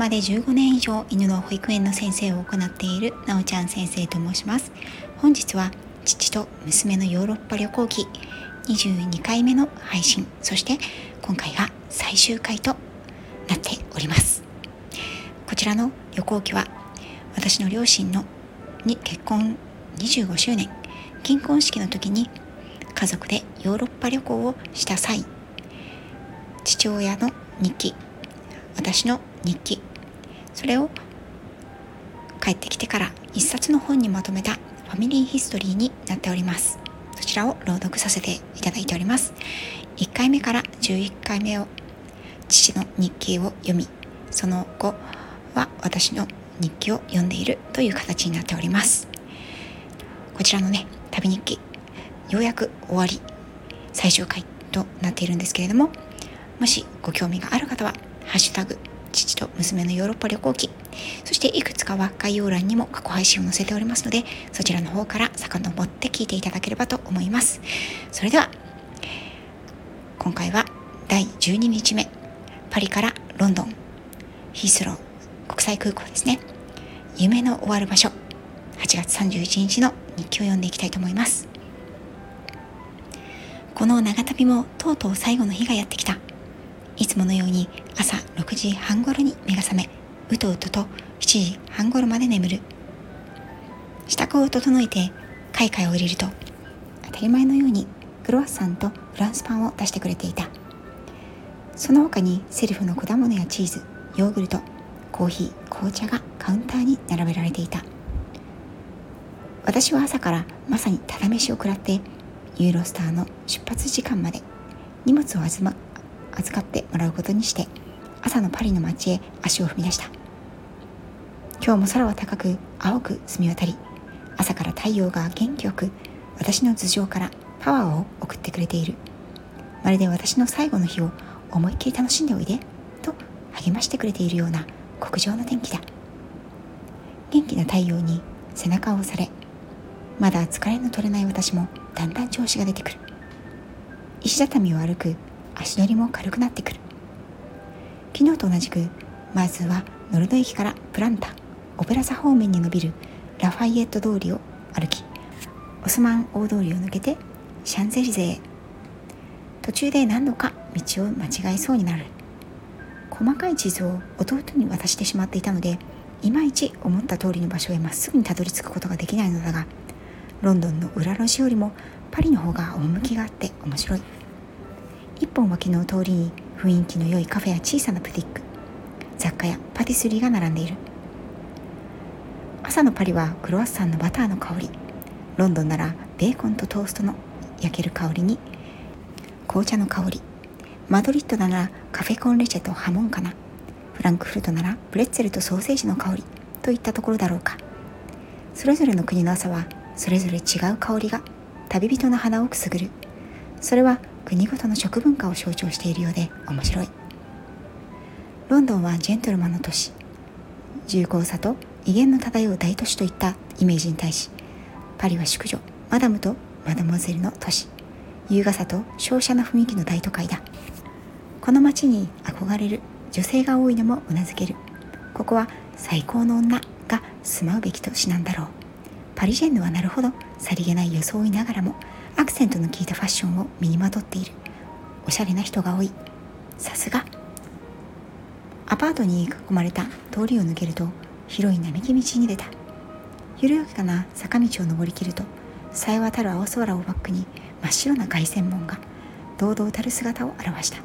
浜で15年以上犬の保育園の先生を行っているなおちゃん先生と申します。本日は父と娘のヨーロッパ旅行記22回目の配信そして今回が最終回となっております。こちらの旅行記は私の両親のに結婚25周年金婚式の時に家族でヨーロッパ旅行をした際父親の日記私の日記それを帰ってきてから一冊の本にまとめたファミリーヒストリーになっております。そちらを朗読させていただいております。1回目から11回目を父の日記を読みその後は私の日記を読んでいるという形になっております。こちらのね旅日記ようやく終わり最終回となっているんですけれどももしご興味がある方は「ハッシュタグ父と娘のヨーロッパ旅行記」そしていくつかは概要欄にも過去配信を載せておりますのでそちらの方から遡って聞いていただければと思います。それでは今回は第12日目。パリからロンドン。ヒースロー。国際空港ですね。夢の終わる場所。8月31日の日記を読んでいきたいと思います。この長旅もとうとう最後の日がやってきた。いつものように朝6時半頃に目が覚めうとうとと7時半頃まで眠る。支度を整えて階階を降りると当たり前のようにクロワッサンとフランスパンを出してくれていた。その他にセルフの果物やチーズヨーグルトコーヒー紅茶がカウンターに並べられていた。私は朝からまさにただ飯を食らってユーロスターの出発時間まで荷物を預,、ま、預かってもらうことにして朝のパリの街へ足を踏み出した。今日も空は高く青く澄み渡り朝から太陽が元気よく私の頭上からパワーを送ってくれている。まるで私の最後の日を思いっきり楽しんでおいでと励ましてくれているような極上の天気だ。元気な太陽に背中を押されまだ疲れの取れない私もだんだん調子が出てくる。石畳を歩く足取りも軽くなってくる。昨日と同じくまずはノルド駅からプランタオペラ座方面に伸びるラファイエット通りを歩きオスマン大通りを抜けてシャンゼリゼへ途中で何度か道を間違えそうになる細かい地図を弟に渡してしまっていたのでいまいち思った通りの場所へまっすぐにたどり着くことができないのだがロンドンの裏路地よりもパリの方が趣があって面白い一本脇の通りに雰囲気の良いカフェや小さなプティック。雑貨やパティスリーが並んでいる。朝のパリはクロワッサンのバターの香り。ロンドンならベーコンとトーストの焼ける香りに紅茶の香り。マドリッドならカフェコンレチェとハモンかな。フランクフルトならプレッツェルとソーセージの香り。といったところだろうか。それぞれの国の朝はそれぞれ違う香りが旅人の鼻をくすぐる。それは国ごとの食文化を象徴しているようで面白い。ロンドンはジェントルマンの都市。重厚さと威厳の漂う大都市といったイメージに対しパリは淑女。マダムとマダモゼルの都市。優雅さと瀟洒な雰囲気の大都会だ。この街に憧れる女性が多いのもうなずける。ここは最高の女が住まうべき都市なんだろう。パリジェンヌはなるほどさりげない装いながらもアクセントの効いたファッションを身にまとっている。おしゃれな人が多い。さすが。アパートに囲まれた通りを抜けると広い並木道に出た。緩やかな坂道を登りきるとさえ渡る青空をバックに真っ白な凱旋門が堂々たる姿を現した。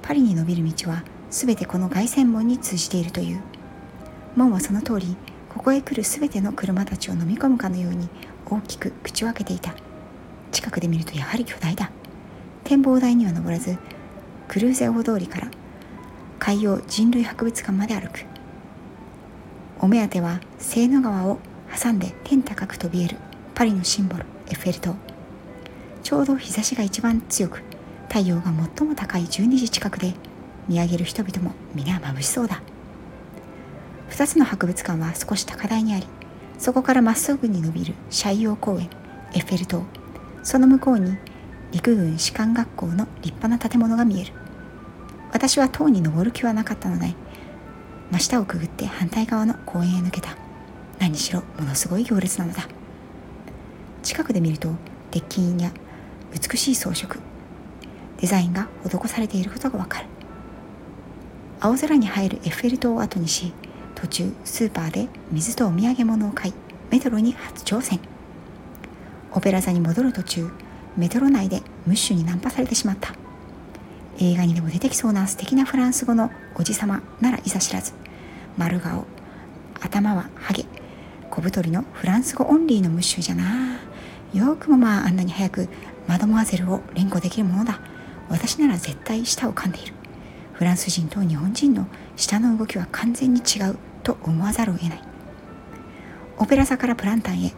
パリに伸びる道は全てこの凱旋門に通じているという。門はその通りここへ来る全ての車たちを飲み込むかのように大きく口を開けていた。近くで見るとやはり巨大だ。展望台には登らずクルーゼ大通りから海洋人類博物館まで歩く。お目当てはセーヌ川を挟んで天高く飛びえるパリのシンボルエッフェル塔。ちょうど日差しが一番強く太陽が最も高い12時近くで見上げる人々も皆眩しそうだ。2つの博物館は少し高台にありそこからまっすぐに伸びるシャイオ公園エッフェル塔。その向こうに陸軍士官学校の立派な建物が見える。私は塔に登る気はなかったので真下をくぐって反対側の公園へ抜けた。何しろものすごい行列なのだ。近くで見ると鉄筋や美しい装飾デザインが施されていることがわかる。青空に入るエッフェル塔を後にし途中スーパーで水とお土産物を買いメトロに初挑戦。オペラ座に戻る途中メトロ内でムッシュにナンパされてしまった。映画にでも出てきそうな素敵なフランス語のおじさまならいざ知らず。丸顔頭はハゲ。小太りのフランス語オンリーのムッシュじゃな。よくもまああんなに早くマドモアゼルを連呼できるものだ。私なら絶対舌を噛んでいる。フランス人と日本人の舌の動きは完全に違うと思わざるを得ない。オペラ座からプランタンへ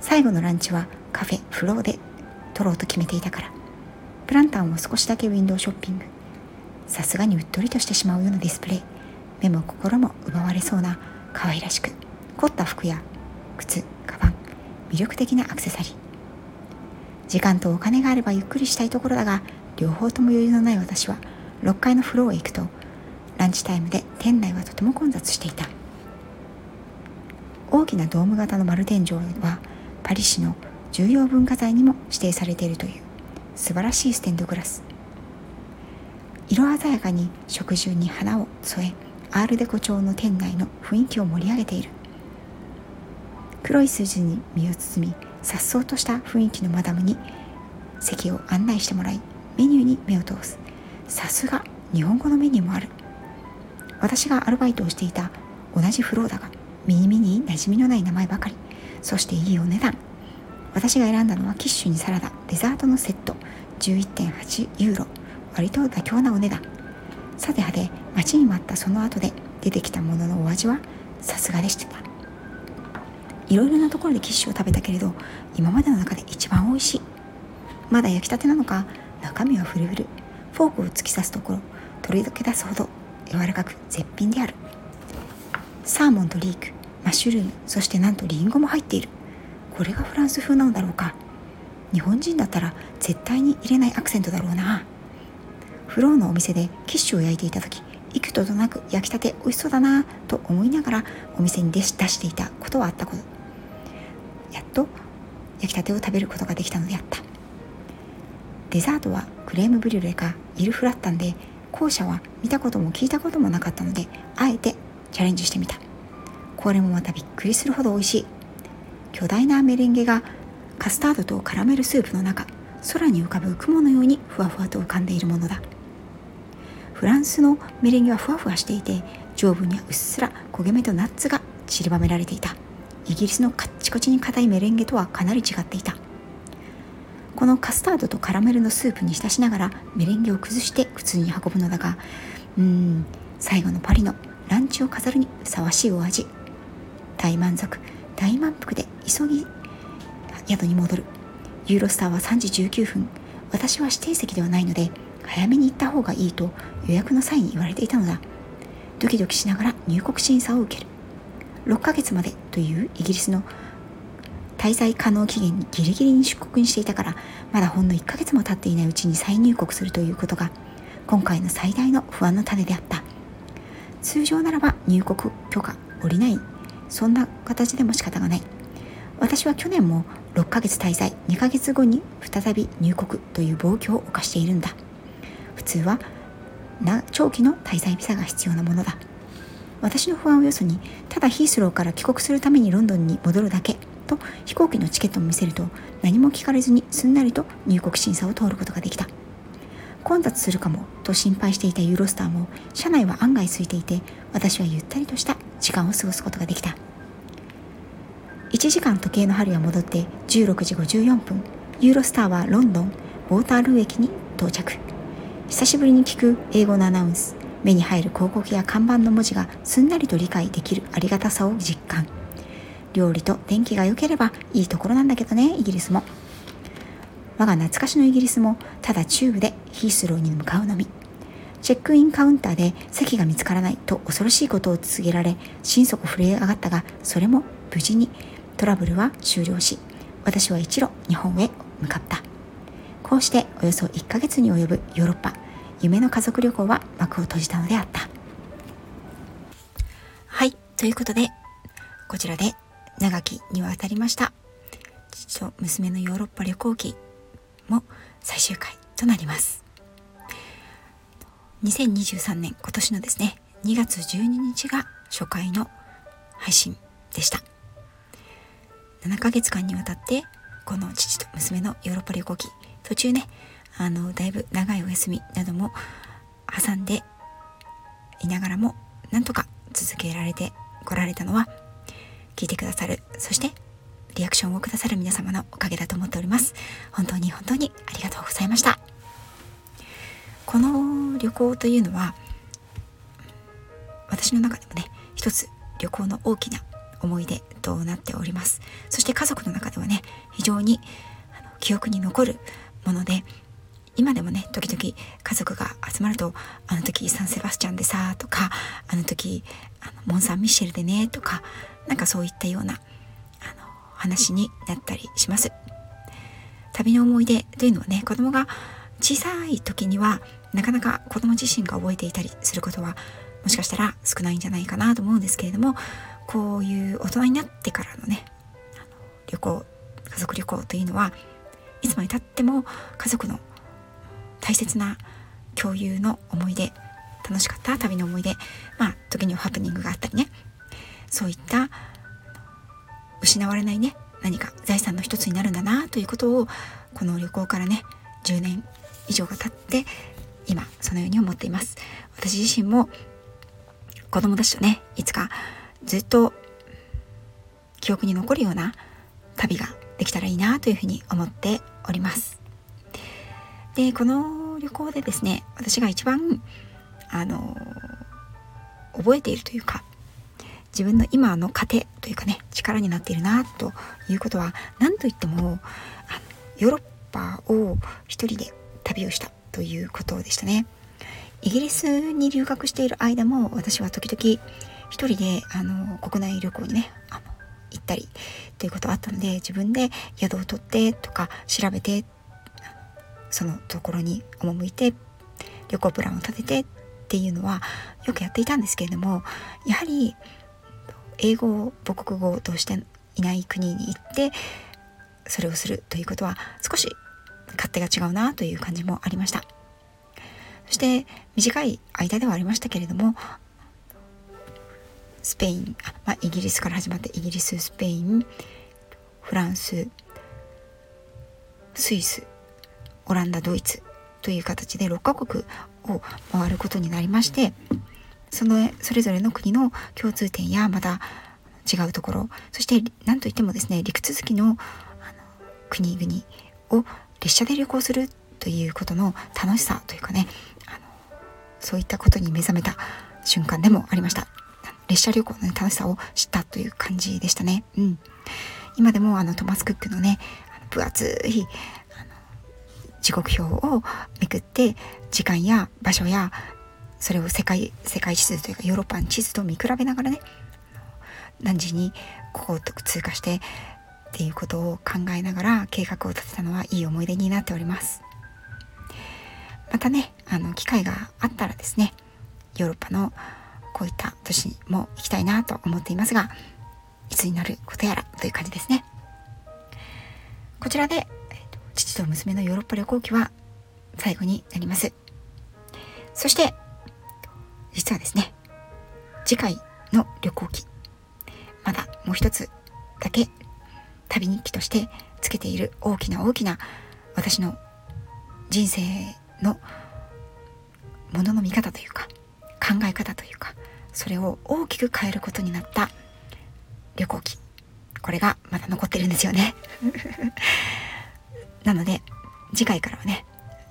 最後のランチはカフェフローで取ろうと決めていたから。プランタンを少しだけウィンドウショッピング。さすがにうっとりとしてしまうようなディスプレイ。目も心も奪われそうな可愛らしく凝った服や靴カバン。魅力的なアクセサリー。時間とお金があればゆっくりしたいところだが両方とも余裕のない私は6階のフロアへ行くとランチタイムで店内はとても混雑していた。大きなドーム型の丸天井はパリ市の重要文化財にも指定されているという素晴らしいステンドグラス。色鮮やかに食中に花を添えアールデコ調の店内の雰囲気を盛り上げている。黒い筋に身を包み颯爽とした雰囲気のマダムに席を案内してもらいメニューに目を通す。さすが日本語のメニューもある。私がアルバイトをしていた同じフローだが耳に馴染みのない名前ばかり。そしていいお値段。私が選んだのはキッシュにサラダデザートのセット11.8ユーロ。割と妥協なお値段。さてはて待ちに待ったその後で出てきたもののお味はさすがでした。いろいろなところでキッシュを食べたけれど今までの中で一番美味しい。まだ焼きたてなのか中身はフルフル。フォークを突き刺すところ取り除け出すほど柔らかく絶品である。サーモンとリーク。マッシュルームそしてなんとリンゴも入っている。これがフランス風なのだろうか。日本人だったら絶対に入れないアクセントだろうな。フローのお店でキッシュを焼いていた時幾度となく焼きたて美味しそうだなと思いながらお店に出していたことはあったこと。やっと焼きたてを食べることができたのであった。デザートはクレームブリュレかイルフラッタンで後者は見たことも聞いたこともなかったのであえてチャレンジしてみた。これもまたびっくりするほど美味しい。巨大なメレンゲがカスタードとカラメルスープの中空に浮かぶ雲のようにふわふわと浮かんでいるものだ。フランスのメレンゲはふわふわしていて上部にはうっすら焦げ目とナッツが散りばめられていた。イギリスのカッチコチに硬いメレンゲとはかなり違っていた。このカスタードとカラメルのスープに浸しながらメレンゲを崩して普通に運ぶのだがうーん最後のパリのランチを飾るにふさわしいお味。大満足大満腹で急ぎ宿に戻る。ユーロスターは3時19分私は指定席ではないので早めに行った方がいいと予約の際に言われていたのだ。ドキドキしながら入国審査を受ける。6ヶ月までというイギリスの滞在可能期限にギリギリに出国にしていたからまだほんの1ヶ月も経っていないうちに再入国するということが今回の最大の不安の種であった。通常ならば入国許可下りないそんな形でも仕方がない。私は去年も6ヶ月滞在2ヶ月後に再び入国という暴挙を犯しているんだ。普通は長期の滞在ビザが必要なものだ。私の不安をよそにただヒースローから帰国するためにロンドンに戻るだけと飛行機のチケットを見せると何も聞かれずにすんなりと入国審査を通ることができた。混雑するかもと心配していたユーロスターも車内は案外空いていて私はゆったりとした時間を過ごすことができた。1時間時計の針は戻って16時54分ユーロスターはロンドンウォータールー駅に到着。久しぶりに聞く英語のアナウンス目に入る広告や看板の文字がすんなりと理解できるありがたさを実感。料理と天気が良ければいいところなんだけどねイギリスも。我が懐かしのイギリスもただチューブでヒースローに向かうのみ。チェックインカウンターで席が見つからないと恐ろしいことを告げられ心底震え上がったがそれも無事にトラブルは終了し私は一路日本へ向かった。こうしておよそ1ヶ月に及ぶヨーロッパ夢の家族旅行は幕を閉じたのであった。はいということでこちらで長きにわたりました。父と娘のヨーロッパ旅行記も最終回となります。2023年今年のですね2月12日が初回の配信でした。7ヶ月間にわたってこの父と娘のヨーロッパ旅行記途中ねあのだいぶ長いお休みなども挟んでいながらもなんとか続けられてこられたのは聞いてくださるそしてリアクションをくださる皆様のおかげだと思っております。本当に本当にありがとうございました。この旅行というのは私の中でもね一つ旅行の大きな思い出となっておりますそして家族の中ではね非常に記憶に残るもので今でもね時々家族が集まると「あの時サンセバスチャンでさ」とか「あの時あのモン・サン・ミシェルでね」とかなんかそういったようなあの話になったりします。旅の思い出というのはね子供が小さい時にはなかなか子供自身が覚えていたりすることはもしかしたら少ないんじゃないかなと思うんですけれどもこういう大人になってからのねあの旅行家族旅行というのはいつまでたっても家族の大切な共有の思い出楽しかった旅の思い出まあ時にはハプニングがあったりねそういった失われないね何か財産の一つになるんだなということをこの旅行からね10年以上が経ってそのように思っています私自身も子供たちとねいつかずっと記憶に残るような旅ができたらいいなというふうに思っておりますでこの旅行でですね私が一番あの覚えているというか自分の今の糧というかね力になっているなということは何といってもヨーロッパを一人で旅をしたということでしたね。イギリスに留学している間も私は時々一人であの国内旅行にねあの行ったりということあったので自分で宿を取ってとか調べてそのところに赴いて旅行プランを立ててっていうのはよくやっていたんですけれどもやはり英語を母国語としていない国に行ってそれをするということは少し勝手が違うなという感じもありました。そして短い間ではありましたけれどもスペインあ、まあ、イギリスから始まってイギリススペインフランススイスオランダドイツという形で6カ国を回ることになりましてそのそれぞれの国の共通点やまた違うところそして何といってもですね陸続きのあの国々を列車で旅行するということの楽しさというかねそういったことに目覚めた瞬間でもありました。列車旅行の、ね、楽しさを知ったという感じでしたね。うん。今でもあのトマス・クックのね分厚い時刻表をめくって時間や場所やそれを世界世界地図というかヨーロッパの地図と見比べながらね何時にここを通過してっていうことを考えながら計画を立てたのはいい思い出になっております。またねあの機会があったらですねヨーロッパのこういった都市も行きたいなと思っていますがいつになることやらという感じですね。こちらで、えーと、父と娘のヨーロッパ旅行記は最後になります。そして実はですね次回の旅行記まだもう一つだけ旅日記としてつけている大きな大きな私の人生のものの見方というか考え方というかそれを大きく変えることになった旅行記。これがまだ残ってるんですよね。なので次回からはね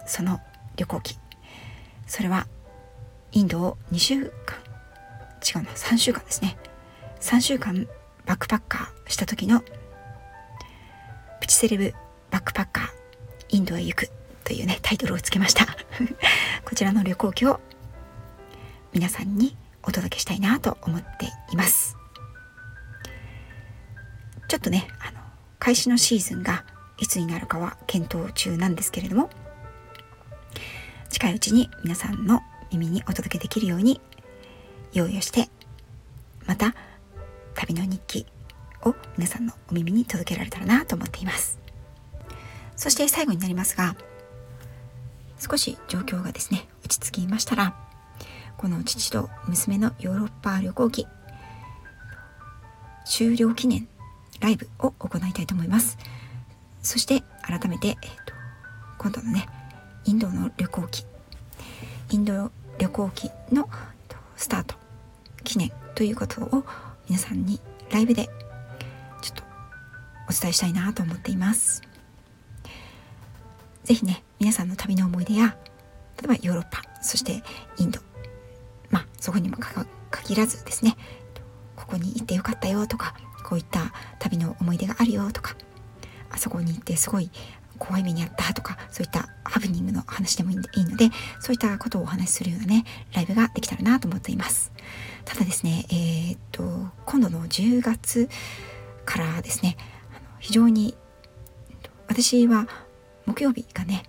その旅行記。それはインドを2週間。違うな3週間ですね。3週間バックパッカーした時のプチセレブバックパッカーインドへ行く。というねタイトルをつけました。こちらの旅行記を皆さんにお届けしたいなと思っています。ちょっとねあの開始のシーズンがいつになるかは検討中なんですけれども近いうちに皆さんの耳にお届けできるように用意をしてまた旅の日記を皆さんのお耳に届けられたらなと思っています。そして最後になりますが少し状況がですね落ち着きましたらこの父と娘のヨーロッパ旅行記終了記念ライブを行いたいと思います。そして改めて、えーと、今度のねインドの旅行記インド旅行記のスタート記念ということを皆さんにライブでちょっとお伝えしたいなと思っています。是非ね皆さんの旅の思い出や例えばヨーロッパそしてインド。まあそこにもかか限らずですね。ここに行ってよかったよとかこういった旅の思い出があるよとかあそこに行ってすごい怖い目にあったとかそういったハプニングの話でもいいのでそういったことをお話しするようなねライブができたらなと思っています。ただですねえー、っと今度の10月からですね非常に私は木曜日がね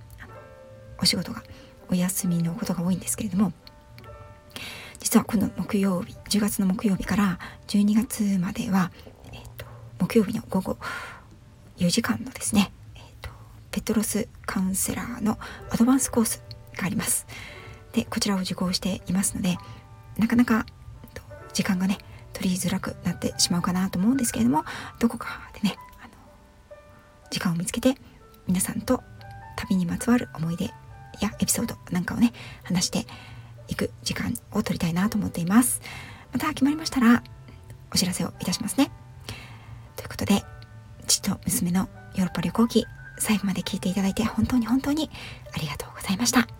お仕事がお休みのことが多いんですけれども実は今度木曜日10月の木曜日から12月までは、えーと、木曜日の午後4時間のですね、えーと、ペトロスカウンセラーのアドバンスコースがあります。でこちらを受講していますのでなかなか時間がね取りづらくなってしまうかなと思うんですけれどもどこかでねあの時間を見つけて皆さんと旅にまつわる思い出やエピソードなんかをね話していく時間を取りたいなと思っています。また決まりましたらお知らせをいたしますね。ということで父と娘のヨーロッパ旅行記最後まで聞いていただいて本当に本当にありがとうございました。